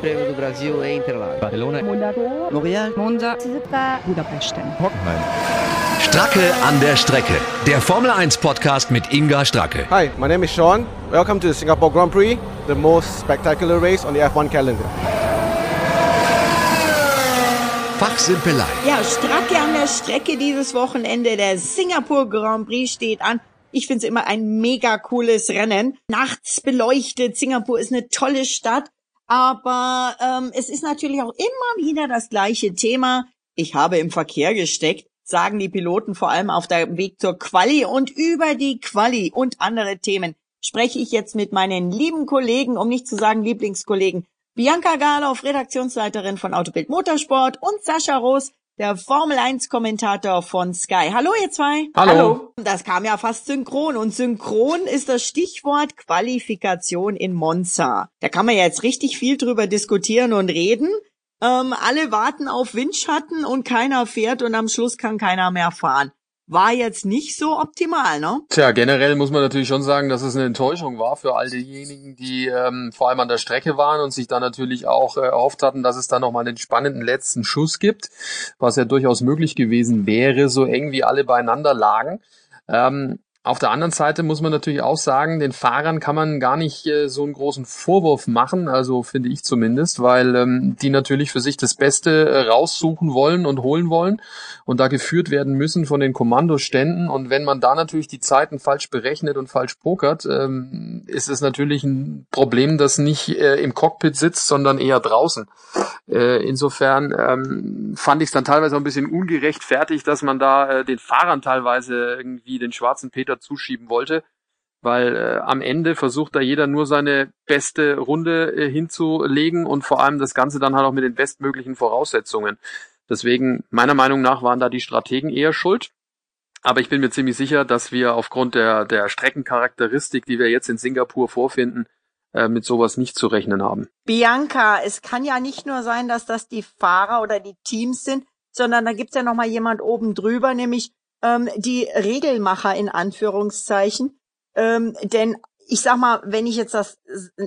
Prêmio do Brasil em Interlagos. Barcelona, Monaco, L'Oréal, Monza, Budapest. Hockenheim. Stracke an der Strecke. Der Formel 1 Podcast mit Inga Stracke. Hi, my name is Sean. Welcome to the Singapore Grand Prix, the most spectacular race on the F1 calendar. Fachsimpelei. Ja, Stracke an der Strecke dieses Wochenende. Der Singapur Grand Prix steht an. Ich finde es immer ein mega cooles Rennen. Nachts beleuchtet. Singapur ist eine tolle Stadt. Aber ähm, es ist natürlich auch immer wieder das gleiche Thema. Ich habe im Verkehr gesteckt, sagen die Piloten vor allem auf der Weg zur Quali. Und über die Quali und andere Themen spreche ich jetzt mit meinen lieben Kollegen, um nicht zu sagen Lieblingskollegen, Bianca Galoff, Redaktionsleiterin von Autobild Motorsport und Sascha Roos, der Formel 1 Kommentator von Sky. Hallo ihr zwei. Hallo. Das kam ja fast synchron und synchron ist das Stichwort Qualifikation in Monza. Da kann man ja jetzt richtig viel drüber diskutieren und reden. Ähm, alle warten auf Windschatten und keiner fährt und am Schluss kann keiner mehr fahren. War jetzt nicht so optimal, ne? Tja, generell muss man natürlich schon sagen, dass es eine Enttäuschung war für all diejenigen, die ähm, vor allem an der Strecke waren und sich da natürlich auch äh, erhofft hatten, dass es da nochmal einen spannenden letzten Schuss gibt, was ja durchaus möglich gewesen wäre, so eng wie alle beieinander lagen. Ähm, auf der anderen Seite muss man natürlich auch sagen, den Fahrern kann man gar nicht äh, so einen großen Vorwurf machen, also finde ich zumindest, weil ähm, die natürlich für sich das Beste äh, raussuchen wollen und holen wollen und da geführt werden müssen von den Kommandoständen. Und wenn man da natürlich die Zeiten falsch berechnet und falsch pokert, ähm, ist es natürlich ein Problem, das nicht äh, im Cockpit sitzt, sondern eher draußen. Äh, insofern ähm, fand ich es dann teilweise auch ein bisschen ungerechtfertigt, dass man da äh, den Fahrern teilweise irgendwie den schwarzen Peter zuschieben wollte, weil äh, am Ende versucht da jeder nur seine beste Runde äh, hinzulegen und vor allem das Ganze dann halt auch mit den bestmöglichen Voraussetzungen. Deswegen, meiner Meinung nach, waren da die Strategen eher schuld. Aber ich bin mir ziemlich sicher, dass wir aufgrund der, der Streckencharakteristik, die wir jetzt in Singapur vorfinden, äh, mit sowas nicht zu rechnen haben. Bianca, es kann ja nicht nur sein, dass das die Fahrer oder die Teams sind, sondern da gibt's ja noch mal jemand oben drüber, nämlich ähm, die Regelmacher in Anführungszeichen. Ähm, denn ich sag mal, wenn ich jetzt das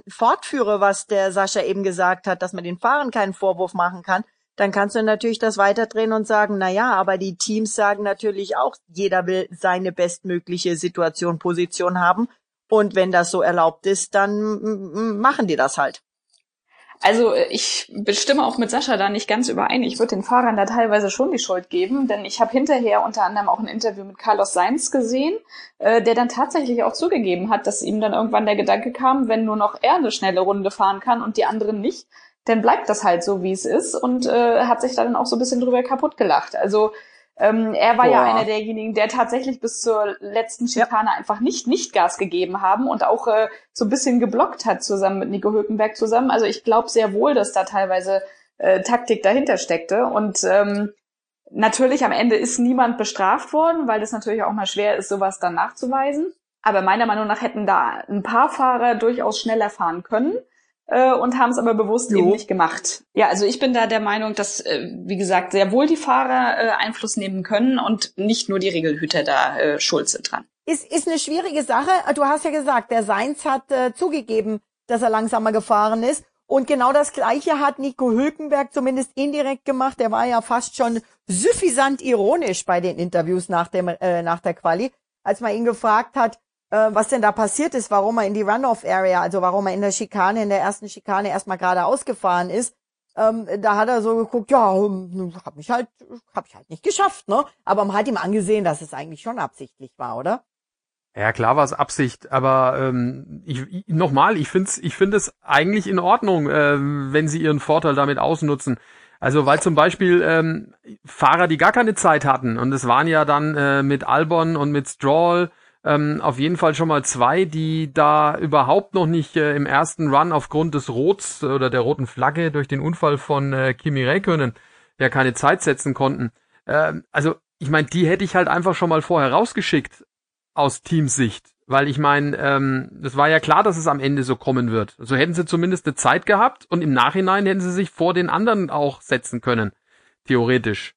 fortführe, was der Sascha eben gesagt hat, dass man den Fahrern keinen Vorwurf machen kann, dann kannst du natürlich das weiterdrehen und sagen, na ja, aber die Teams sagen natürlich auch, jeder will seine bestmögliche Situation, Position haben. Und wenn das so erlaubt ist, dann machen die das halt. Also ich bestimme auch mit Sascha da nicht ganz überein. Ich würde den Fahrern da teilweise schon die Schuld geben, denn ich habe hinterher unter anderem auch ein Interview mit Carlos Sainz gesehen, äh, der dann tatsächlich auch zugegeben hat, dass ihm dann irgendwann der Gedanke kam, wenn nur noch er eine schnelle Runde fahren kann und die anderen nicht, dann bleibt das halt so, wie es ist und äh, hat sich da dann auch so ein bisschen drüber kaputt gelacht. Also ähm, er war Boah. ja einer derjenigen, der tatsächlich bis zur letzten Schikane ja. einfach nicht nicht Gas gegeben haben und auch äh, so ein bisschen geblockt hat zusammen mit Nico Hülkenberg zusammen. Also ich glaube sehr wohl, dass da teilweise äh, Taktik dahinter steckte und ähm, natürlich am Ende ist niemand bestraft worden, weil das natürlich auch mal schwer ist, sowas dann nachzuweisen. Aber meiner Meinung nach hätten da ein paar Fahrer durchaus schneller fahren können äh, und haben es aber bewusst jo. eben nicht gemacht. Ja, also ich bin da der Meinung, dass, äh, wie gesagt, sehr wohl die Fahrer äh, Einfluss nehmen können und nicht nur die Regelhüter da äh, schuld sind dran. Ist, ist eine schwierige Sache. Du hast ja gesagt, der Seins hat äh, zugegeben, dass er langsamer gefahren ist. Und genau das Gleiche hat Nico Hülkenberg zumindest indirekt gemacht. Der war ja fast schon suffisant ironisch bei den Interviews nach, dem, äh, nach der Quali, als man ihn gefragt hat, was denn da passiert ist, warum er in die Runoff-Area, also warum er in der Schikane, in der ersten Schikane erstmal geradeaus gefahren ist. Ähm, da hat er so geguckt, ja, hm, hab mich halt, hab ich halt nicht geschafft, ne? Aber man hat ihm angesehen, dass es eigentlich schon absichtlich war, oder? Ja, klar war es Absicht, aber ähm, ich, nochmal, ich finde ich finde es eigentlich in Ordnung, äh, wenn sie ihren Vorteil damit ausnutzen. Also weil zum Beispiel ähm, Fahrer, die gar keine Zeit hatten, und es waren ja dann äh, mit Albon und mit Stroll ähm, auf jeden Fall schon mal zwei, die da überhaupt noch nicht äh, im ersten Run aufgrund des Rots oder der roten Flagge durch den Unfall von äh, Kimi Räikkönen ja keine Zeit setzen konnten. Ähm, also ich meine, die hätte ich halt einfach schon mal vorher rausgeschickt aus Teamsicht. Weil ich meine, ähm, es war ja klar, dass es am Ende so kommen wird. So also hätten sie zumindest eine Zeit gehabt und im Nachhinein hätten sie sich vor den anderen auch setzen können. Theoretisch.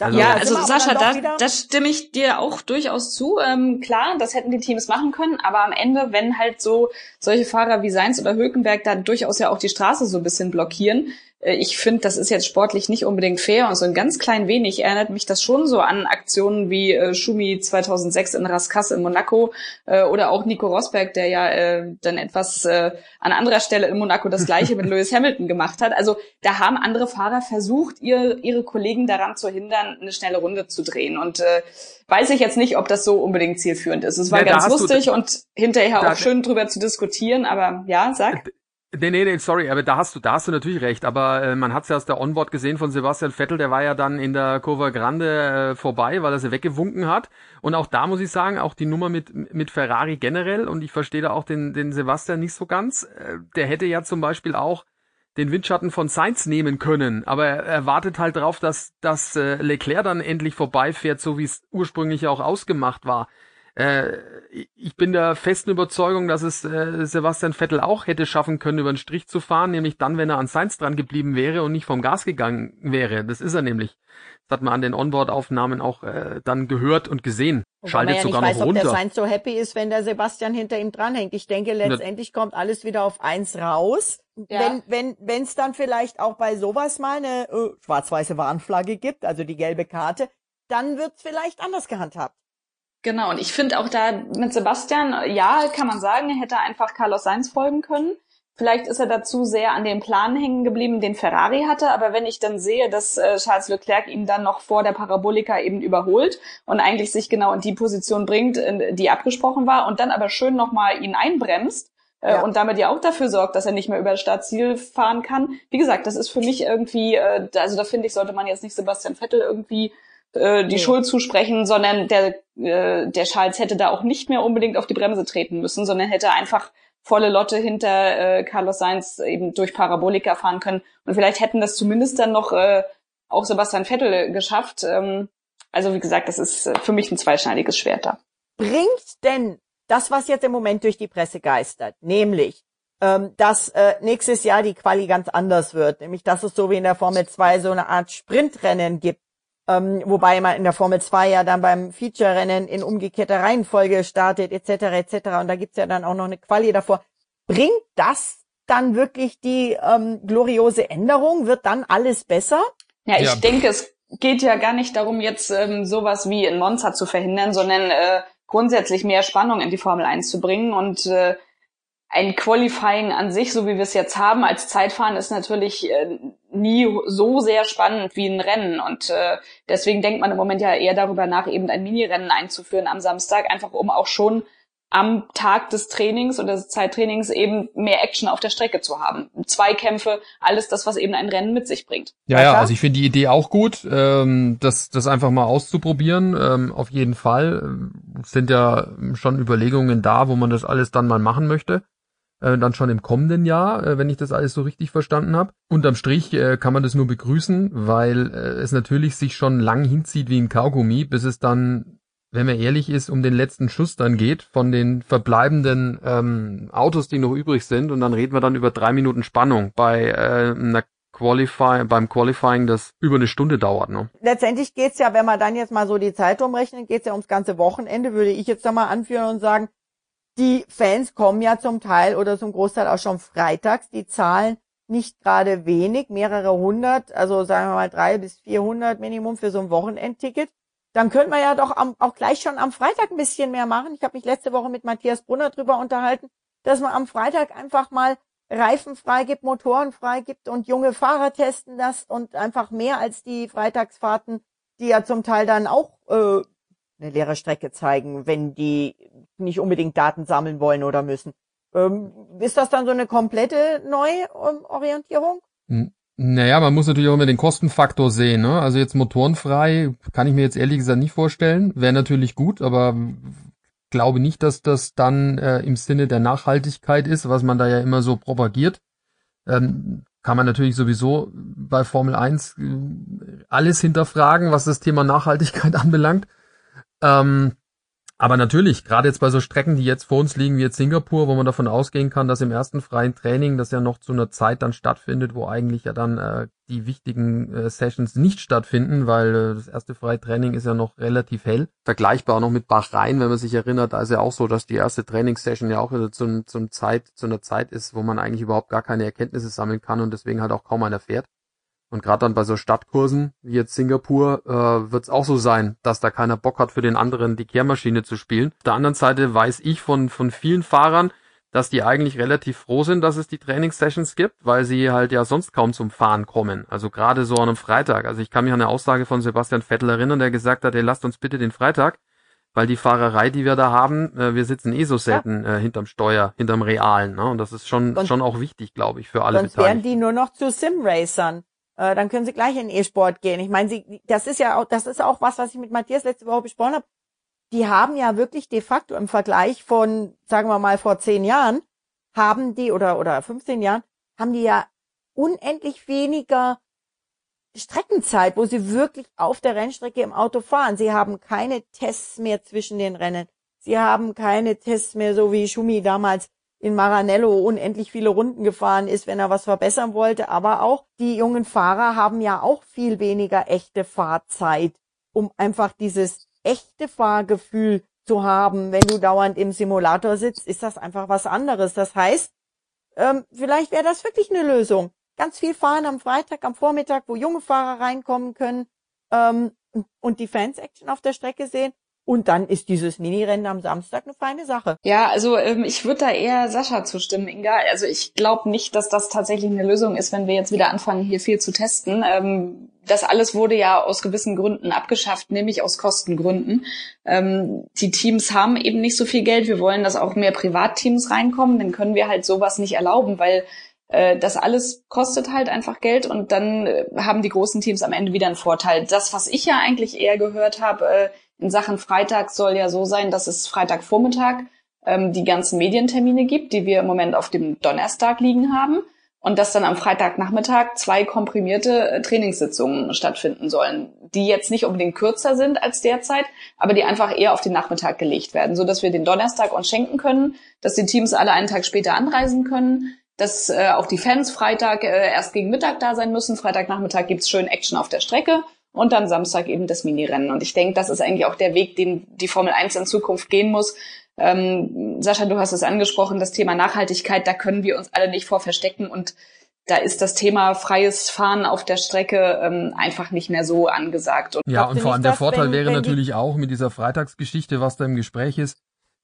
Also, ja, also Sascha, da, da stimme ich dir auch durchaus zu. Ähm, klar, das hätten die Teams machen können, aber am Ende, wenn halt so solche Fahrer wie Seins oder Hülkenberg da durchaus ja auch die Straße so ein bisschen blockieren, ich finde, das ist jetzt sportlich nicht unbedingt fair und so ein ganz klein wenig erinnert mich das schon so an Aktionen wie äh, Schumi 2006 in Raskas in Monaco äh, oder auch Nico Rosberg, der ja äh, dann etwas äh, an anderer Stelle in Monaco das gleiche mit Lewis Hamilton gemacht hat. Also da haben andere Fahrer versucht, ihr, ihre Kollegen daran zu hindern, eine schnelle Runde zu drehen und äh, weiß ich jetzt nicht, ob das so unbedingt zielführend ist. Es war ja, ganz lustig und hinterher auch schön drüber zu diskutieren, aber ja, sag. Nee, nee, nee, sorry, aber da hast du, da hast du natürlich recht. Aber äh, man hat es ja aus der Onboard gesehen von Sebastian Vettel, der war ja dann in der Kurve Grande äh, vorbei, weil er sie weggewunken hat. Und auch da muss ich sagen, auch die Nummer mit, mit Ferrari generell, und ich verstehe da auch den, den Sebastian nicht so ganz, äh, der hätte ja zum Beispiel auch den Windschatten von Sainz nehmen können, aber er, er wartet halt drauf, dass, dass äh, Leclerc dann endlich vorbeifährt, so wie es ursprünglich auch ausgemacht war. Äh, ich bin der festen Überzeugung, dass es äh, Sebastian Vettel auch hätte schaffen können, über den Strich zu fahren, nämlich dann, wenn er an Sainz dran geblieben wäre und nicht vom Gas gegangen wäre. Das ist er nämlich. Das hat man an den Onboard-Aufnahmen auch äh, dann gehört und gesehen. Wobei Schaltet ja sogar nicht weiß, noch runter. Ob der Sainz so happy ist, wenn der Sebastian hinter ihm dranhängt. Ich denke, letztendlich Na, kommt alles wieder auf eins raus. Ja. Wenn wenn wenn es dann vielleicht auch bei sowas mal eine äh, schwarz-weiße Warnflagge gibt, also die gelbe Karte, dann wird's vielleicht anders gehandhabt. Genau, und ich finde auch da mit Sebastian, ja, kann man sagen, er hätte einfach Carlos Sainz folgen können. Vielleicht ist er dazu sehr an dem Plan hängen geblieben, den Ferrari hatte. Aber wenn ich dann sehe, dass äh, Charles Leclerc ihn dann noch vor der Parabolika eben überholt und eigentlich sich genau in die Position bringt, die abgesprochen war, und dann aber schön nochmal ihn einbremst, äh, ja. und damit ja auch dafür sorgt, dass er nicht mehr über das Startziel fahren kann. Wie gesagt, das ist für mich irgendwie, äh, also da finde ich, sollte man jetzt nicht Sebastian Vettel irgendwie äh, die nee. Schuld zusprechen, sondern der, äh, der Charles hätte da auch nicht mehr unbedingt auf die Bremse treten müssen, sondern hätte einfach volle Lotte hinter äh, Carlos Sainz eben durch Parabolika fahren können. Und vielleicht hätten das zumindest dann noch äh, auch Sebastian Vettel geschafft. Ähm, also wie gesagt, das ist für mich ein zweischneidiges Schwert da. Bringt denn das, was jetzt im Moment durch die Presse geistert, nämlich ähm, dass äh, nächstes Jahr die Quali ganz anders wird, nämlich dass es so wie in der Formel 2 so eine Art Sprintrennen gibt, ähm, wobei man in der Formel 2 ja dann beim Feature-Rennen in umgekehrter Reihenfolge startet, etc. etc. Und da gibt's ja dann auch noch eine Quali davor. Bringt das dann wirklich die ähm, gloriose Änderung? Wird dann alles besser? Ja, ich ja. denke, es geht ja gar nicht darum, jetzt ähm, sowas wie in Monza zu verhindern, sondern äh, grundsätzlich mehr Spannung in die Formel 1 zu bringen und äh, ein Qualifying an sich, so wie wir es jetzt haben, als Zeitfahren ist natürlich äh, nie so sehr spannend wie ein Rennen. Und äh, deswegen denkt man im Moment ja eher darüber nach, eben ein Mini-Rennen einzuführen am Samstag, einfach um auch schon am Tag des Trainings oder des Zeittrainings eben mehr Action auf der Strecke zu haben. Zweikämpfe, alles das, was eben ein Rennen mit sich bringt. Ja, ja, also ich finde die Idee auch gut, ähm, das, das einfach mal auszuprobieren, ähm, auf jeden Fall. Es sind ja schon Überlegungen da, wo man das alles dann mal machen möchte äh, dann schon im kommenden Jahr, äh, wenn ich das alles so richtig verstanden habe. Unterm Strich äh, kann man das nur begrüßen, weil äh, es natürlich sich schon lang hinzieht wie ein Kaugummi, bis es dann, wenn man ehrlich ist, um den letzten Schuss dann geht von den verbleibenden ähm, Autos, die noch übrig sind. Und dann reden wir dann über drei Minuten Spannung bei äh, einer Qualify, beim Qualifying, das über eine Stunde dauert. Ne? Letztendlich geht's ja, wenn man dann jetzt mal so die Zeit umrechnet, geht's ja ums ganze Wochenende, würde ich jetzt da mal anführen und sagen, die Fans kommen ja zum Teil oder zum Großteil auch schon freitags. Die zahlen nicht gerade wenig, mehrere hundert, also sagen wir mal drei bis vierhundert Minimum für so ein Wochenendticket. Dann könnte man ja doch am, auch gleich schon am Freitag ein bisschen mehr machen. Ich habe mich letzte Woche mit Matthias Brunner drüber unterhalten, dass man am Freitag einfach mal Reifen freigibt, Motoren freigibt und junge Fahrer testen lässt und einfach mehr als die Freitagsfahrten, die ja zum Teil dann auch äh, eine leere Strecke zeigen, wenn die nicht unbedingt Daten sammeln wollen oder müssen. Ähm, ist das dann so eine komplette Neuorientierung? Naja, man muss natürlich auch immer den Kostenfaktor sehen. Ne? Also jetzt motorenfrei kann ich mir jetzt ehrlich gesagt nicht vorstellen. Wäre natürlich gut, aber glaube nicht, dass das dann äh, im Sinne der Nachhaltigkeit ist, was man da ja immer so propagiert. Ähm, kann man natürlich sowieso bei Formel 1 äh, alles hinterfragen, was das Thema Nachhaltigkeit anbelangt. Ähm, Aber natürlich, gerade jetzt bei so Strecken, die jetzt vor uns liegen, wie jetzt Singapur, wo man davon ausgehen kann, dass im ersten freien Training das ja noch zu einer Zeit dann stattfindet, wo eigentlich ja dann äh, die wichtigen äh, Sessions nicht stattfinden, weil äh, das erste freie Training ist ja noch relativ hell. Vergleichbar auch noch mit Bahrain, wenn man sich erinnert, da ist ja auch so, dass die erste Trainingssession ja auch wieder zum, zum Zeit, zu einer Zeit ist, wo man eigentlich überhaupt gar keine Erkenntnisse sammeln kann und deswegen halt auch kaum einer fährt. Und gerade dann bei so Stadtkursen wie jetzt Singapur äh, wird es auch so sein, dass da keiner Bock hat, für den anderen die Kehrmaschine zu spielen. Auf der anderen Seite weiß ich von, von vielen Fahrern, dass die eigentlich relativ froh sind, dass es die Trainingssessions gibt, weil sie halt ja sonst kaum zum Fahren kommen. Also gerade so an einem Freitag. Also ich kann mich an eine Aussage von Sebastian Vettel erinnern, der gesagt hat, ey, lasst uns bitte den Freitag, weil die Fahrerei, die wir da haben, äh, wir sitzen eh so selten ja. äh, hinterm Steuer, hinterm Realen. Ne? Und das ist schon, und schon auch wichtig, glaube ich, für alle Sonst Beteiligten. wären die nur noch zu Sim-Racern äh, dann können sie gleich in E-Sport gehen. Ich meine, sie, das ist ja auch, das ist auch was, was ich mit Matthias letzte Woche besprochen habe. Die haben ja wirklich de facto im Vergleich von, sagen wir mal, vor zehn Jahren, haben die, oder, oder 15 Jahren, haben die ja unendlich weniger Streckenzeit, wo sie wirklich auf der Rennstrecke im Auto fahren. Sie haben keine Tests mehr zwischen den Rennen. Sie haben keine Tests mehr, so wie Schumi damals in Maranello unendlich viele Runden gefahren ist, wenn er was verbessern wollte. Aber auch die jungen Fahrer haben ja auch viel weniger echte Fahrzeit, um einfach dieses echte Fahrgefühl zu haben. Wenn du dauernd im Simulator sitzt, ist das einfach was anderes. Das heißt, ähm, vielleicht wäre das wirklich eine Lösung. Ganz viel fahren am Freitag, am Vormittag, wo junge Fahrer reinkommen können ähm, und die Fans-Action auf der Strecke sehen. Und dann ist dieses Mini-Rennen am Samstag eine feine Sache. Ja, also ähm, ich würde da eher Sascha zustimmen, Inga. Also ich glaube nicht, dass das tatsächlich eine Lösung ist, wenn wir jetzt wieder anfangen, hier viel zu testen. Ähm, das alles wurde ja aus gewissen Gründen abgeschafft, nämlich aus Kostengründen. Ähm, die Teams haben eben nicht so viel Geld. Wir wollen, dass auch mehr Privatteams reinkommen. Dann können wir halt sowas nicht erlauben, weil äh, das alles kostet halt einfach Geld und dann äh, haben die großen Teams am Ende wieder einen Vorteil. Das, was ich ja eigentlich eher gehört habe, äh, in Sachen Freitag soll ja so sein, dass es Freitagvormittag ähm, die ganzen Medientermine gibt, die wir im Moment auf dem Donnerstag liegen haben. Und dass dann am Freitagnachmittag zwei komprimierte äh, Trainingssitzungen stattfinden sollen, die jetzt nicht unbedingt kürzer sind als derzeit, aber die einfach eher auf den Nachmittag gelegt werden, so dass wir den Donnerstag uns schenken können, dass die Teams alle einen Tag später anreisen können, dass äh, auch die Fans Freitag äh, erst gegen Mittag da sein müssen. Freitagnachmittag gibt's schön Action auf der Strecke und dann Samstag eben das Minirennen. Und ich denke, das ist eigentlich auch der Weg, den die Formel 1 in Zukunft gehen muss. Ähm, Sascha, du hast es angesprochen, das Thema Nachhaltigkeit, da können wir uns alle nicht vor verstecken und da ist das Thema freies Fahren auf der Strecke ähm, einfach nicht mehr so angesagt. Und ja, und vor allem der Vorteil wäre natürlich auch mit dieser Freitagsgeschichte, was da im Gespräch ist,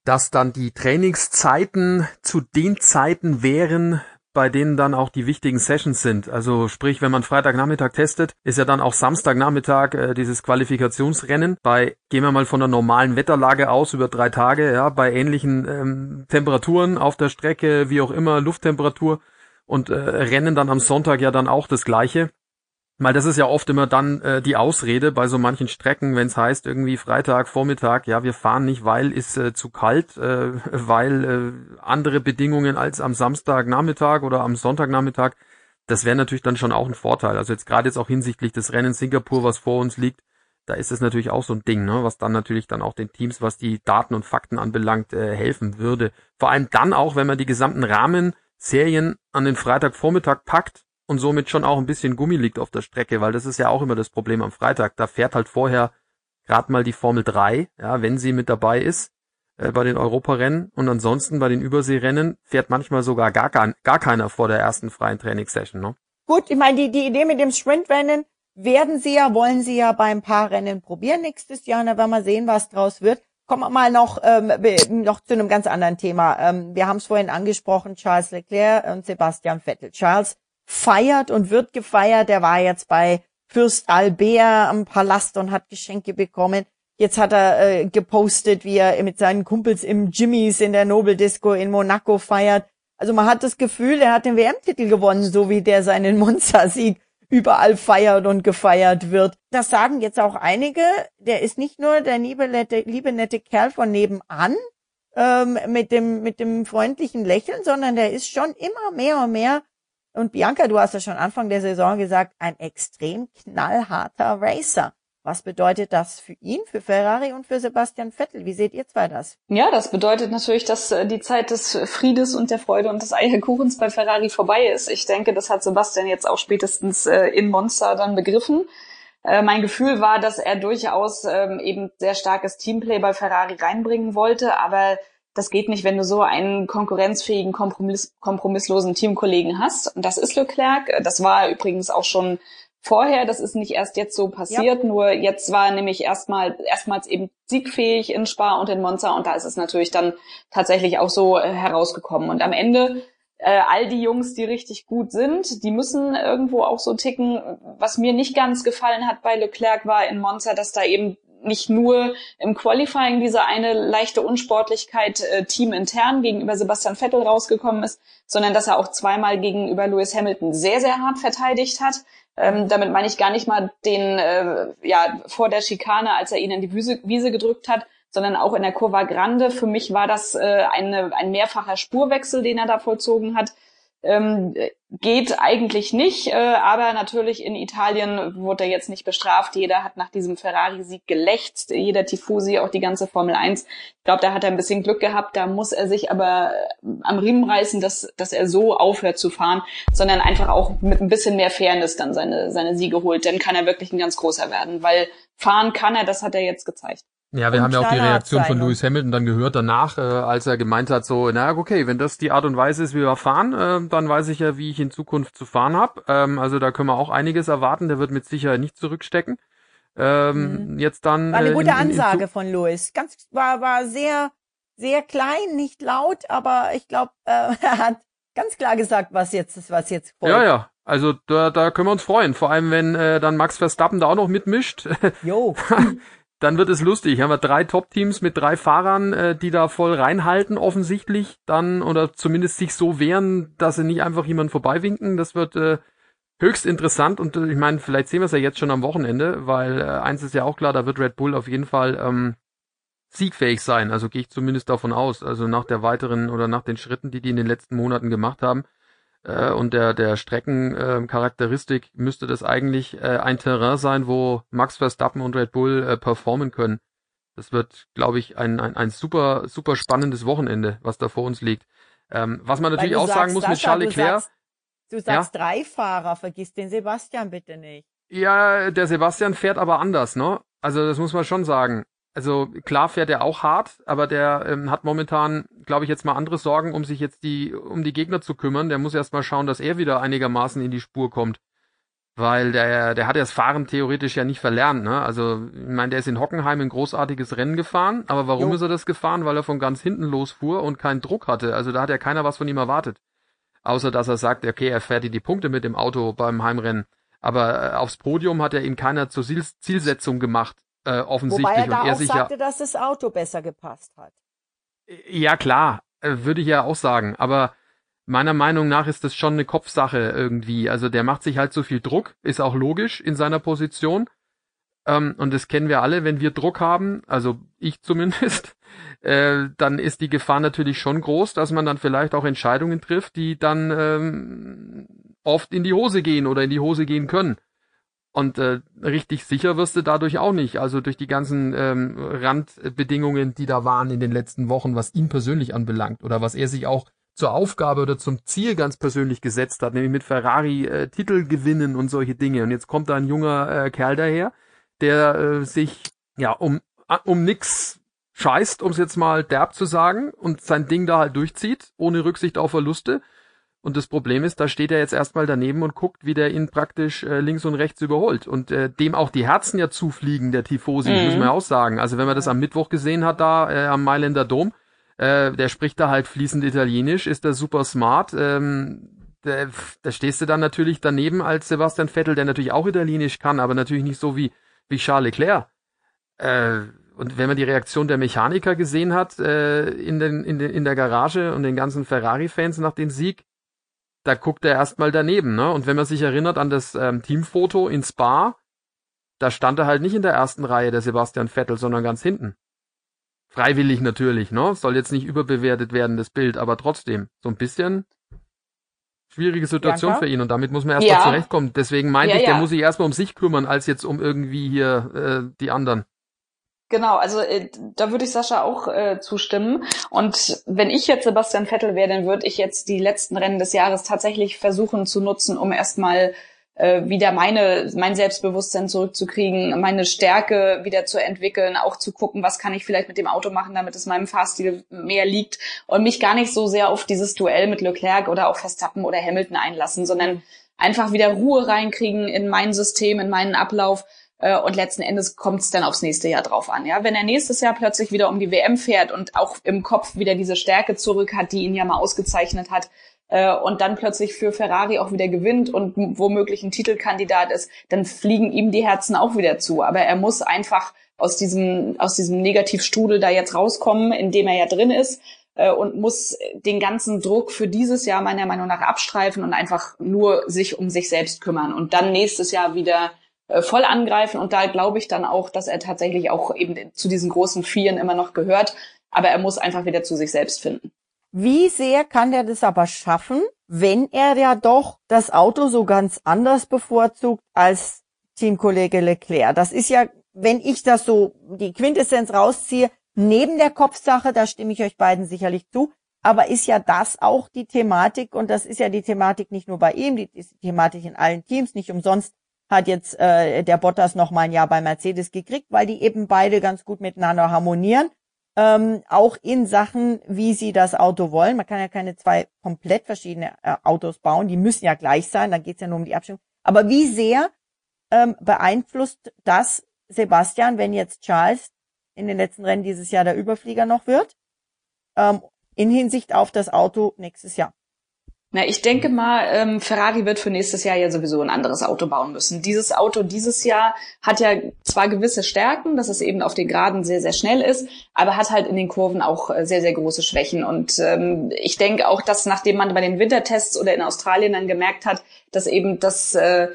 dass dann die Trainingszeiten zu den Zeiten wären, bei denen dann auch die wichtigen Sessions sind. Also sprich, wenn man Freitagnachmittag testet, ist ja dann auch Samstagnachmittag äh, dieses Qualifikationsrennen. Bei, gehen wir mal von der normalen Wetterlage aus über drei Tage, ja, bei ähnlichen ähm, Temperaturen auf der Strecke, wie auch immer, Lufttemperatur und äh, Rennen dann am Sonntag ja dann auch das gleiche. Weil das ist ja oft immer dann äh, die Ausrede bei so manchen Strecken, wenn es heißt irgendwie Freitag, Vormittag, ja, wir fahren nicht, weil ist äh, zu kalt, äh, weil äh, andere Bedingungen als am Samstagnachmittag oder am Sonntagnachmittag. Das wäre natürlich dann schon auch ein Vorteil. Also jetzt gerade jetzt auch hinsichtlich des Rennens Singapur, was vor uns liegt, da ist es natürlich auch so ein Ding, ne, was dann natürlich dann auch den Teams, was die Daten und Fakten anbelangt, äh, helfen würde. Vor allem dann auch, wenn man die gesamten Rahmenserien an den Freitagvormittag packt und somit schon auch ein bisschen Gummi liegt auf der Strecke, weil das ist ja auch immer das Problem am Freitag. Da fährt halt vorher gerade mal die Formel 3, ja, wenn sie mit dabei ist äh, bei den Europarennen und ansonsten bei den Überseerennen fährt manchmal sogar gar, gar, keiner vor der ersten freien Trainingssession. Ne? Gut, ich meine, die, die Idee mit dem Sprintrennen werden sie ja, wollen sie ja beim paar Rennen probieren nächstes Jahr, da werden wir sehen, was draus wird. Kommen wir mal noch, ähm, noch zu einem ganz anderen Thema. Ähm, wir haben es vorhin angesprochen, Charles Leclerc und Sebastian Vettel. Charles feiert und wird gefeiert. Der war jetzt bei Fürst Albert am Palast und hat Geschenke bekommen. Jetzt hat er äh, gepostet, wie er mit seinen Kumpels im Jimmys in der Nobel Disco in Monaco feiert. Also man hat das Gefühl, er hat den WM-Titel gewonnen, so wie der seinen Monza-Sieg überall feiert und gefeiert wird. Das sagen jetzt auch einige. Der ist nicht nur der liebe nette, liebe nette Kerl von nebenan ähm, mit dem mit dem freundlichen Lächeln, sondern der ist schon immer mehr und mehr und Bianca, du hast ja schon Anfang der Saison gesagt, ein extrem knallharter Racer. Was bedeutet das für ihn, für Ferrari und für Sebastian Vettel? Wie seht ihr zwei das? Ja, das bedeutet natürlich, dass äh, die Zeit des Friedes und der Freude und des Eierkuchens bei Ferrari vorbei ist. Ich denke, das hat Sebastian jetzt auch spätestens äh, in Monza dann begriffen. Äh, mein Gefühl war, dass er durchaus ähm, eben sehr starkes Teamplay bei Ferrari reinbringen wollte, aber das geht nicht, wenn du so einen konkurrenzfähigen, kompromiss kompromisslosen Teamkollegen hast. Und das ist Leclerc. Das war übrigens auch schon vorher. Das ist nicht erst jetzt so passiert. Ja. Nur jetzt war nämlich erstmal erstmals eben siegfähig in Spa und in Monza. Und da ist es natürlich dann tatsächlich auch so äh, herausgekommen. Und am Ende äh, all die Jungs, die richtig gut sind, die müssen irgendwo auch so ticken. Was mir nicht ganz gefallen hat bei Leclerc war in Monza, dass da eben nicht nur im Qualifying diese eine leichte Unsportlichkeit äh, teamintern gegenüber Sebastian Vettel rausgekommen ist, sondern dass er auch zweimal gegenüber Lewis Hamilton sehr, sehr hart verteidigt hat. Ähm, damit meine ich gar nicht mal den, äh, ja, vor der Schikane, als er ihn in die Wiese, Wiese gedrückt hat, sondern auch in der Curva Grande. Für mich war das äh, eine, ein mehrfacher Spurwechsel, den er da vollzogen hat. Ähm, geht eigentlich nicht, äh, aber natürlich in Italien wurde er jetzt nicht bestraft. Jeder hat nach diesem Ferrari-Sieg gelächzt, jeder Tifosi, auch die ganze Formel 1. Ich glaube, da hat er ein bisschen Glück gehabt, da muss er sich aber äh, am Riemen reißen, dass, dass er so aufhört zu fahren, sondern einfach auch mit ein bisschen mehr Fairness dann seine, seine Siege holt. Dann kann er wirklich ein ganz großer werden, weil fahren kann er, das hat er jetzt gezeigt. Ja, wir haben ja auch die Reaktion von Lewis Hamilton dann gehört danach, äh, als er gemeint hat, so, na okay, wenn das die Art und Weise ist, wie wir fahren, äh, dann weiß ich ja, wie ich in Zukunft zu fahren habe. Ähm, also da können wir auch einiges erwarten. Der wird mit Sicherheit nicht zurückstecken. Ähm, mhm. Jetzt dann. War eine äh, gute in, in, in Ansage von Lewis. Ganz war war sehr sehr klein, nicht laut, aber ich glaube, äh, er hat ganz klar gesagt, was jetzt ist, was jetzt folgt. Ja, ja. Also da, da können wir uns freuen. Vor allem, wenn äh, dann Max Verstappen da auch noch mitmischt. Jo. dann wird es lustig. Haben wir drei Top-Teams mit drei Fahrern, äh, die da voll reinhalten, offensichtlich, dann oder zumindest sich so wehren, dass sie nicht einfach jemanden vorbeiwinken. Das wird äh, höchst interessant und äh, ich meine, vielleicht sehen wir es ja jetzt schon am Wochenende, weil äh, eins ist ja auch klar, da wird Red Bull auf jeden Fall ähm, siegfähig sein. Also gehe ich zumindest davon aus. Also nach der weiteren oder nach den Schritten, die die in den letzten Monaten gemacht haben, äh, und der, der Streckencharakteristik äh, müsste das eigentlich äh, ein Terrain sein, wo Max Verstappen und Red Bull äh, performen können. Das wird, glaube ich, ein, ein, ein super, super spannendes Wochenende, was da vor uns liegt. Ähm, was man natürlich auch sagst, sagen muss Sascha, mit Charles Leclerc. Du sagst, ja? drei Fahrer, vergiss den Sebastian bitte nicht. Ja, der Sebastian fährt aber anders, ne? Also das muss man schon sagen also klar fährt er auch hart, aber der ähm, hat momentan, glaube ich, jetzt mal andere Sorgen, um sich jetzt die, um die Gegner zu kümmern. Der muss erst mal schauen, dass er wieder einigermaßen in die Spur kommt. Weil der, der hat das Fahren theoretisch ja nicht verlernt, ne? Also, ich meine, der ist in Hockenheim ein großartiges Rennen gefahren, aber warum jo. ist er das gefahren? Weil er von ganz hinten losfuhr und keinen Druck hatte. Also da hat ja keiner was von ihm erwartet. Außer dass er sagt, okay, er fährt die Punkte mit dem Auto beim Heimrennen. Aber äh, aufs Podium hat er ihn keiner zur Zielsetzung gemacht äh, offensichtlich. Wobei er da und er auch sagte, ja, dass das Auto besser gepasst hat. Ja, klar, äh, würde ich ja auch sagen. Aber meiner Meinung nach ist das schon eine Kopfsache irgendwie. Also der macht sich halt so viel Druck, ist auch logisch in seiner Position. Ähm, und das kennen wir alle, wenn wir Druck haben, also ich zumindest, äh, dann ist die Gefahr natürlich schon groß, dass man dann vielleicht auch Entscheidungen trifft, die dann ähm, oft in die Hose gehen oder in die Hose gehen können. Und äh, richtig sicher wirst du dadurch auch nicht. Also durch die ganzen ähm, Randbedingungen, die da waren in den letzten Wochen, was ihn persönlich anbelangt oder was er sich auch zur Aufgabe oder zum Ziel ganz persönlich gesetzt hat, nämlich mit Ferrari äh, Titel gewinnen und solche Dinge. Und jetzt kommt da ein junger äh, Kerl daher, der äh, sich ja um um nix scheißt, um es jetzt mal derb zu sagen, und sein Ding da halt durchzieht, ohne Rücksicht auf Verluste und das Problem ist, da steht er jetzt erstmal daneben und guckt, wie der ihn praktisch äh, links und rechts überholt. Und äh, dem auch die Herzen ja zufliegen, der Tifosi, mhm. muss man ja auch sagen. Also wenn man das am Mittwoch gesehen hat, da äh, am Mailänder Dom, äh, der spricht da halt fließend Italienisch, ist da super smart. Ähm, da, da stehst du dann natürlich daneben als Sebastian Vettel, der natürlich auch Italienisch kann, aber natürlich nicht so wie, wie Charles Leclerc. Äh, und wenn man die Reaktion der Mechaniker gesehen hat äh, in, den, in, den, in der Garage und den ganzen Ferrari-Fans nach dem Sieg, da guckt er erstmal daneben, ne? Und wenn man sich erinnert an das ähm, Teamfoto in Spa, da stand er halt nicht in der ersten Reihe, der Sebastian Vettel, sondern ganz hinten. Freiwillig natürlich, ne? Soll jetzt nicht überbewertet werden, das Bild, aber trotzdem, so ein bisschen schwierige Situation Bianca? für ihn und damit muss man erstmal Ja. zurechtkommen. Deswegen meinte Ja, ich, der ja. muss sich erstmal um sich kümmern, als jetzt um irgendwie hier äh, die anderen. Genau, also äh, da würde ich Sascha auch äh, zustimmen. Und wenn ich jetzt Sebastian Vettel wäre, dann würde ich jetzt die letzten Rennen des Jahres tatsächlich versuchen zu nutzen, um erstmal äh, wieder meine mein Selbstbewusstsein zurückzukriegen, meine Stärke wieder zu entwickeln, auch zu gucken, was kann ich vielleicht mit dem Auto machen, damit es meinem Fahrstil mehr liegt und mich gar nicht so sehr auf dieses Duell mit Leclerc oder auf Verstappen oder Hamilton einlassen, sondern einfach wieder Ruhe reinkriegen in mein System, in meinen Ablauf und letzten Endes kommt es dann aufs nächste Jahr drauf an. Ja, wenn er nächstes Jahr plötzlich wieder um die WM fährt und auch im Kopf wieder diese Stärke zurück hat, die ihn ja mal ausgezeichnet hat, äh, und dann plötzlich für Ferrari auch wieder gewinnt und womöglich ein Titelkandidat ist, dann fliegen ihm die Herzen auch wieder zu. Aber er muss einfach aus diesem aus diesem Negativstrudel da jetzt rauskommen, in dem er ja drin ist äh, und muss den ganzen Druck für dieses Jahr meiner Meinung nach abstreifen und einfach nur sich um sich selbst kümmern und dann nächstes Jahr wieder äh, voll angreifen. Und da glaube ich dann auch, dass er tatsächlich auch eben zu diesen großen Vieren immer noch gehört. Aber er muss einfach wieder zu sich selbst finden. Wie sehr kann der das aber schaffen, wenn er ja doch das Auto so ganz anders bevorzugt als Teamkollege Leclerc? Das ist ja, wenn ich das so die Quintessenz rausziehe, neben der Kopfsache, da stimme ich euch beiden sicherlich zu, aber ist ja das auch die Thematik und das ist ja die Thematik nicht nur bei ihm, die ist die Thematik in allen Teams. Nicht umsonst hat jetzt äh, der Bottas noch mal ein Jahr bei Mercedes gekriegt, weil die eben beide ganz gut miteinander harmonieren ähm, auch in Sachen, wie sie das Auto wollen. Man kann ja keine zwei komplett verschiedene äh, Autos bauen, die müssen ja gleich sein, dann geht's ja nur um die Abstimmung. Aber wie sehr ähm, beeinflusst das Sebastian, wenn jetzt Charles in den letzten Rennen dieses Jahr der Überflieger noch wird, ähm, in Hinsicht auf das Auto nächstes Jahr? Na, ich denke mal, ähm, Ferrari wird für nächstes Jahr ja sowieso ein anderes Auto bauen müssen. Dieses Auto dieses Jahr hat ja zwar gewisse Stärken, dass es eben auf den Geraden sehr, sehr schnell ist, aber hat halt in den Kurven auch äh, sehr, sehr große Schwächen. Und ähm, ich denke auch, dass nachdem man bei den Wintertests oder in Australien dann gemerkt hat, dass eben das äh,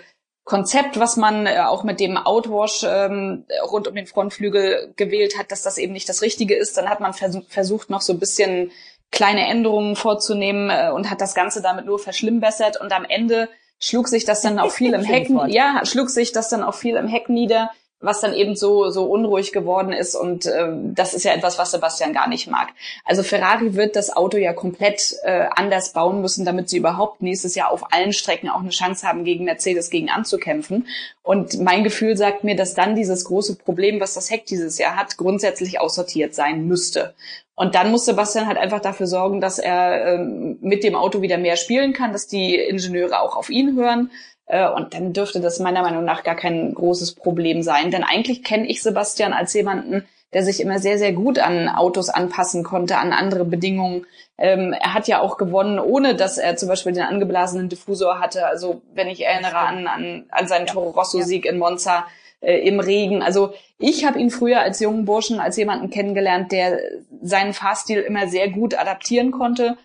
Konzept, was man äh, auch mit dem Outwash ähm, rund um den Frontflügel gewählt hat, dass das eben nicht das Richtige ist, dann hat man vers versucht, noch so ein bisschen kleine Änderungen vorzunehmen äh, und hat das Ganze damit nur verschlimmbessert. Und am Ende schlug sich das dann auch viel im Heck, ja, schlug sich das dann auch viel im Heck nieder, was dann eben so so unruhig geworden ist und ähm, das ist ja etwas, was Sebastian gar nicht mag. Also Ferrari wird das Auto ja komplett äh, anders bauen müssen, damit sie überhaupt nächstes Jahr auf allen Strecken auch eine Chance haben, gegen Mercedes gegen anzukämpfen. Und mein Gefühl sagt mir, dass dann dieses große Problem, was das Heck dieses Jahr hat, grundsätzlich aussortiert sein müsste. Und dann muss Sebastian halt einfach dafür sorgen, dass er ähm, mit dem Auto wieder mehr spielen kann, dass die Ingenieure auch auf ihn hören. Äh, und dann dürfte das meiner Meinung nach gar kein großes Problem sein. Denn eigentlich kenne ich Sebastian als jemanden, der sich immer sehr, sehr gut an Autos anpassen konnte, an andere Bedingungen. Ähm, er hat ja auch gewonnen, ohne dass er zum Beispiel den angeblasenen Diffusor hatte. Also wenn ich erinnere an, an, an seinen Toro Rosso-Sieg in Monza äh, im Regen. Also ich habe ihn früher als jungen Burschen, als jemanden kennengelernt, der seinen Fahrstil immer sehr gut adaptieren konnte.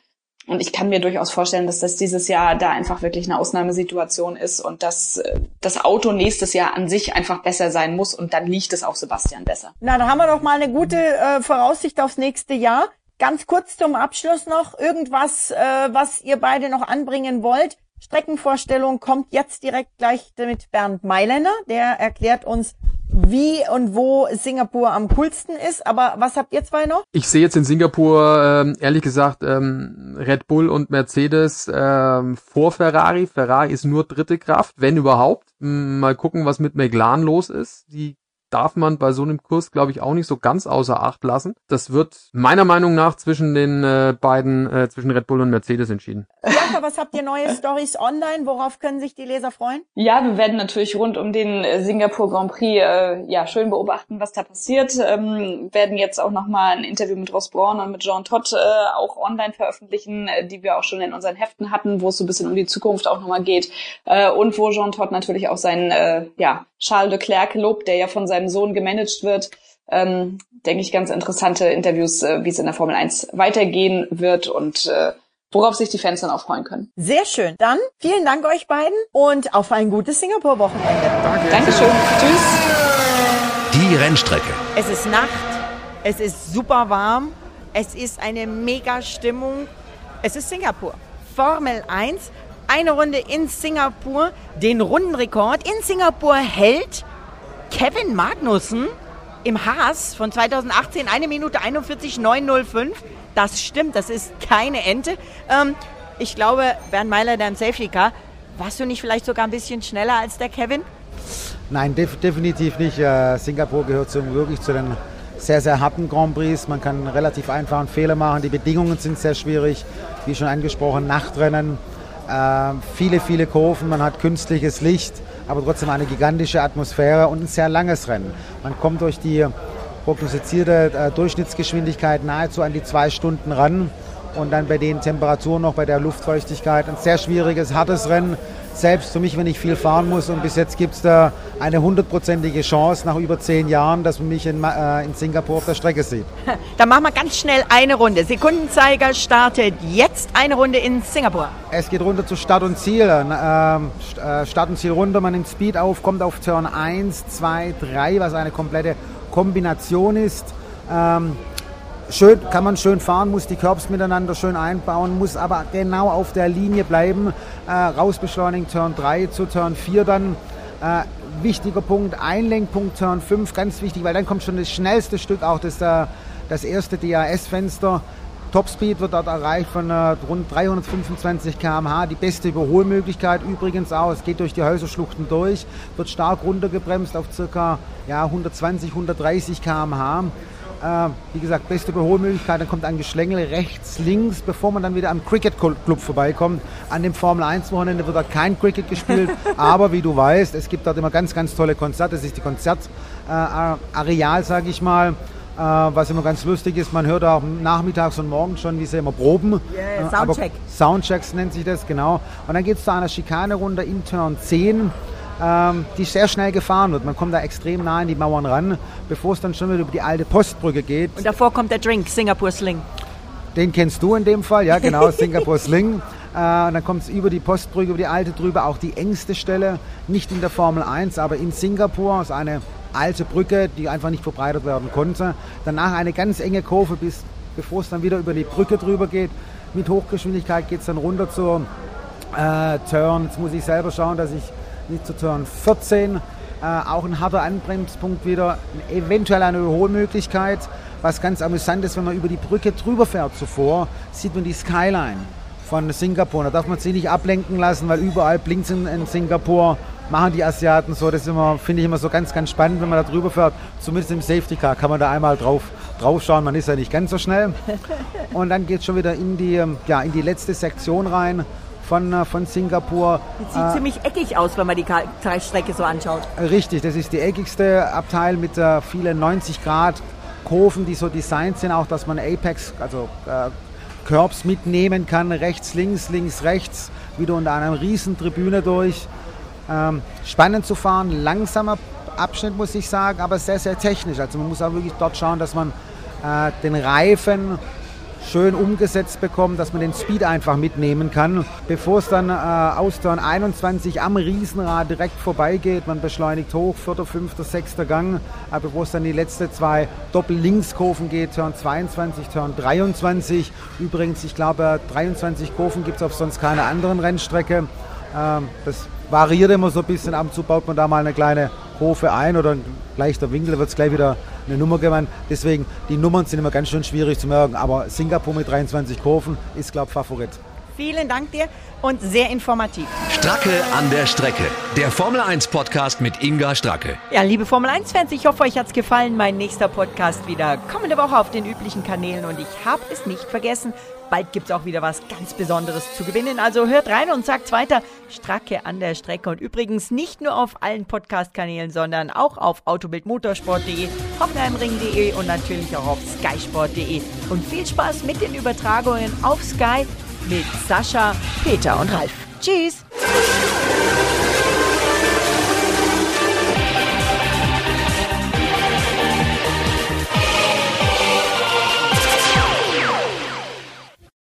Und ich kann mir durchaus vorstellen, dass das dieses Jahr da einfach wirklich eine Ausnahmesituation ist und dass äh, das Auto nächstes Jahr an sich einfach besser sein muss und dann liegt es auch Sebastian besser. Na, da haben wir doch mal eine gute äh, Voraussicht aufs nächste Jahr. Ganz kurz zum Abschluss noch irgendwas, äh, was ihr beide noch anbringen wollt. Streckenvorstellung kommt jetzt direkt gleich mit Bernd Mailänder. Der erklärt uns, wie und wo Singapur am coolsten ist. Aber was habt ihr zwei noch? Ich sehe jetzt in Singapur ähm, ehrlich gesagt ähm, Red Bull und Mercedes ähm, vor Ferrari. Ferrari ist nur dritte Kraft, wenn überhaupt. Mal gucken, was mit McLaren los ist. Die darf man bei so einem Kurs, glaube ich, auch nicht so ganz außer Acht lassen. Das wird meiner Meinung nach zwischen den äh, beiden, äh, zwischen Red Bull und Mercedes entschieden. Bianca, was habt ihr neue Stories online? Worauf können sich die Leser freuen? Ja, wir werden natürlich rund um den äh, Singapur Grand Prix äh, ja schön beobachten, was da passiert. Ähm, werden jetzt auch nochmal ein Interview mit Ross Braun und mit Jean Todt äh, auch online veröffentlichen, äh, die wir auch schon in unseren Heften hatten, wo es so ein bisschen um die Zukunft auch nochmal geht. Äh, und wo Jean Todt natürlich auch seinen äh, ja, Charles de Klerk lobt, der ja von seinem Sohn gemanagt wird. Ähm, denke ich, ganz interessante Interviews, äh, wie es in der Formel 1 weitergehen wird und äh, worauf sich die Fans dann auch freuen können. Sehr schön. Dann vielen Dank euch beiden und auf ein gutes Singapur-Wochenende. Dankeschön. Tschüss. Die Rennstrecke. Es ist Nacht, es ist super warm, es ist eine mega Stimmung. Es ist Singapur. Formel 1, eine Runde in Singapur. Den Rundenrekord in Singapur hält Kevin Magnussen im Haas von 2018, eine Minute 41, 905. Das stimmt, das ist keine Ente. Ähm, ich glaube, Bernd Meiler, dein Safety Car, warst du nicht vielleicht sogar ein bisschen schneller als der Kevin? Nein, def definitiv nicht. Äh, Singapur gehört zum, wirklich zu den sehr, sehr harten Grand Prix. Man kann relativ einfach einen Fehler machen. Die Bedingungen sind sehr schwierig. Wie schon angesprochen, Nachtrennen, äh, viele, viele Kurven. Man hat künstliches Licht, aber trotzdem eine gigantische Atmosphäre und ein sehr langes Rennen. Man kommt durch die prognostizierte äh, Durchschnittsgeschwindigkeit nahezu an die zwei Stunden ran und dann bei den Temperaturen noch, bei der Luftfeuchtigkeit. Ein sehr schwieriges, hartes Rennen. Selbst für mich, wenn ich viel fahren muss. Und bis jetzt gibt es da eine hundertprozentige Chance nach über zehn Jahren, dass man mich in, äh, in Singapur auf der Strecke sieht. Dann machen wir ganz schnell eine Runde. Sekundenzeiger startet jetzt eine Runde in Singapur. Es geht runter zu Start und Ziel. Ähm, äh, Start und Ziel runter, man nimmt Speed auf, kommt auf Turn 1, 2, 3, was eine komplette Kombination ist. Ähm, schön, kann man schön fahren, muss die Curbs miteinander schön einbauen, muss aber genau auf der Linie bleiben. Äh, rausbeschleunigen, Turn 3 zu Turn 4 dann. Äh, wichtiger Punkt, Einlenkpunkt Turn 5, ganz wichtig, weil dann kommt schon das schnellste Stück, auch das, äh, das erste DAS-Fenster. Topspeed wird dort erreicht von äh, rund 325 km/h. Die beste Überholmöglichkeit übrigens auch. Es geht durch die Häuserschluchten durch, wird stark runtergebremst auf ca. Ja, 120, 130 km/h. Äh, wie gesagt, beste Überholmöglichkeit, dann kommt ein Geschlängel rechts, links, bevor man dann wieder am Cricket Club vorbeikommt. An dem Formel 1 Wochenende wird da kein Cricket gespielt, aber wie du weißt, es gibt dort immer ganz, ganz tolle Konzerte. Das ist die Konzertareal, äh, sage ich mal. Äh, was immer ganz lustig ist, man hört auch nachmittags und morgens schon, wie sie immer proben. Yeah, Soundcheck. Soundchecks nennt sich das, genau. Und dann geht es zu einer Schikane runter in Turn 10 ähm, die sehr schnell gefahren wird. Man kommt da extrem nah an die Mauern ran, bevor es dann schon wieder über die alte Postbrücke geht. Und davor kommt der Drink, Singapore Sling. Den kennst du in dem Fall, ja genau, Singapore Sling. Äh, und dann kommt es über die Postbrücke, über die alte drüber, auch die engste Stelle, nicht in der Formel 1, aber in Singapur, ist eine alte Brücke, die einfach nicht verbreitert werden konnte. Danach eine ganz enge Kurve, bis, bevor es dann wieder über die Brücke drüber geht. Mit Hochgeschwindigkeit geht es dann runter zur äh, Turn. Jetzt muss ich selber schauen, dass ich nicht zu Turn 14. Äh, auch ein harter Anbremspunkt wieder, eventuell eine Überholmöglichkeit. Was ganz amüsant ist, wenn man über die Brücke drüber fährt zuvor, sieht man die Skyline von Singapur. Da darf man sich nicht ablenken lassen, weil überall blinkt in, in Singapur, machen die Asiaten so. Das finde ich immer so ganz, ganz spannend, wenn man da drüber fährt. Zumindest im Safety Car kann man da einmal drauf, drauf schauen. Man ist ja nicht ganz so schnell. Und dann geht es schon wieder in die, ja, in die letzte Sektion rein von, äh, von Singapur. Das sieht äh, ziemlich eckig aus, wenn man die Strecke so anschaut. Richtig, das ist die eckigste Abteil mit äh, vielen 90 Grad Kurven, die so designt sind, auch dass man Apex, also äh, Curbs mitnehmen kann, rechts, links, links, rechts, wieder unter einer riesen Tribüne durch. Ähm, spannend zu fahren, langsamer Abschnitt muss ich sagen, aber sehr, sehr technisch. Also man muss auch wirklich dort schauen, dass man äh, den Reifen schön umgesetzt bekommen, dass man den Speed einfach mitnehmen kann, bevor es dann äh, aus Turn 21 am Riesenrad direkt vorbeigeht. Man beschleunigt hoch, vierter, fünfter, sechster Gang, äh, bevor es dann die letzte zwei Doppel-Linkskurven geht, Turn 22, Turn 23. Übrigens, ich glaube, 23 Kurven gibt es auf sonst keiner anderen Rennstrecke. Ähm, das variiert immer so ein bisschen. Ab und zu baut man da mal eine kleine Kurve ein oder ein leichter Winkel, wird es gleich wieder eine Nummer gewonnen. Deswegen, die Nummern sind immer ganz schön schwierig zu merken. Aber Singapur mit 23 Kurven ist, glaube ich, Favorit. Vielen Dank dir und sehr informativ. Stracke an der Strecke. Der Formel 1 Podcast mit Inga Stracke. Ja, liebe Formel 1 Fans, ich hoffe, euch hat es gefallen. Mein nächster Podcast wieder kommende Woche auf den üblichen Kanälen und ich habe es nicht vergessen. Bald gibt es auch wieder was ganz Besonderes zu gewinnen. Also hört rein und sagt's weiter. Stracke an der Strecke. Und übrigens nicht nur auf allen Podcast-Kanälen, sondern auch auf autobildmotorsport.de, hockenheimring.de und natürlich auch auf skysport.de. Und viel Spaß mit den Übertragungen auf Sky mit Sascha, Peter und Ralf. Tschüss!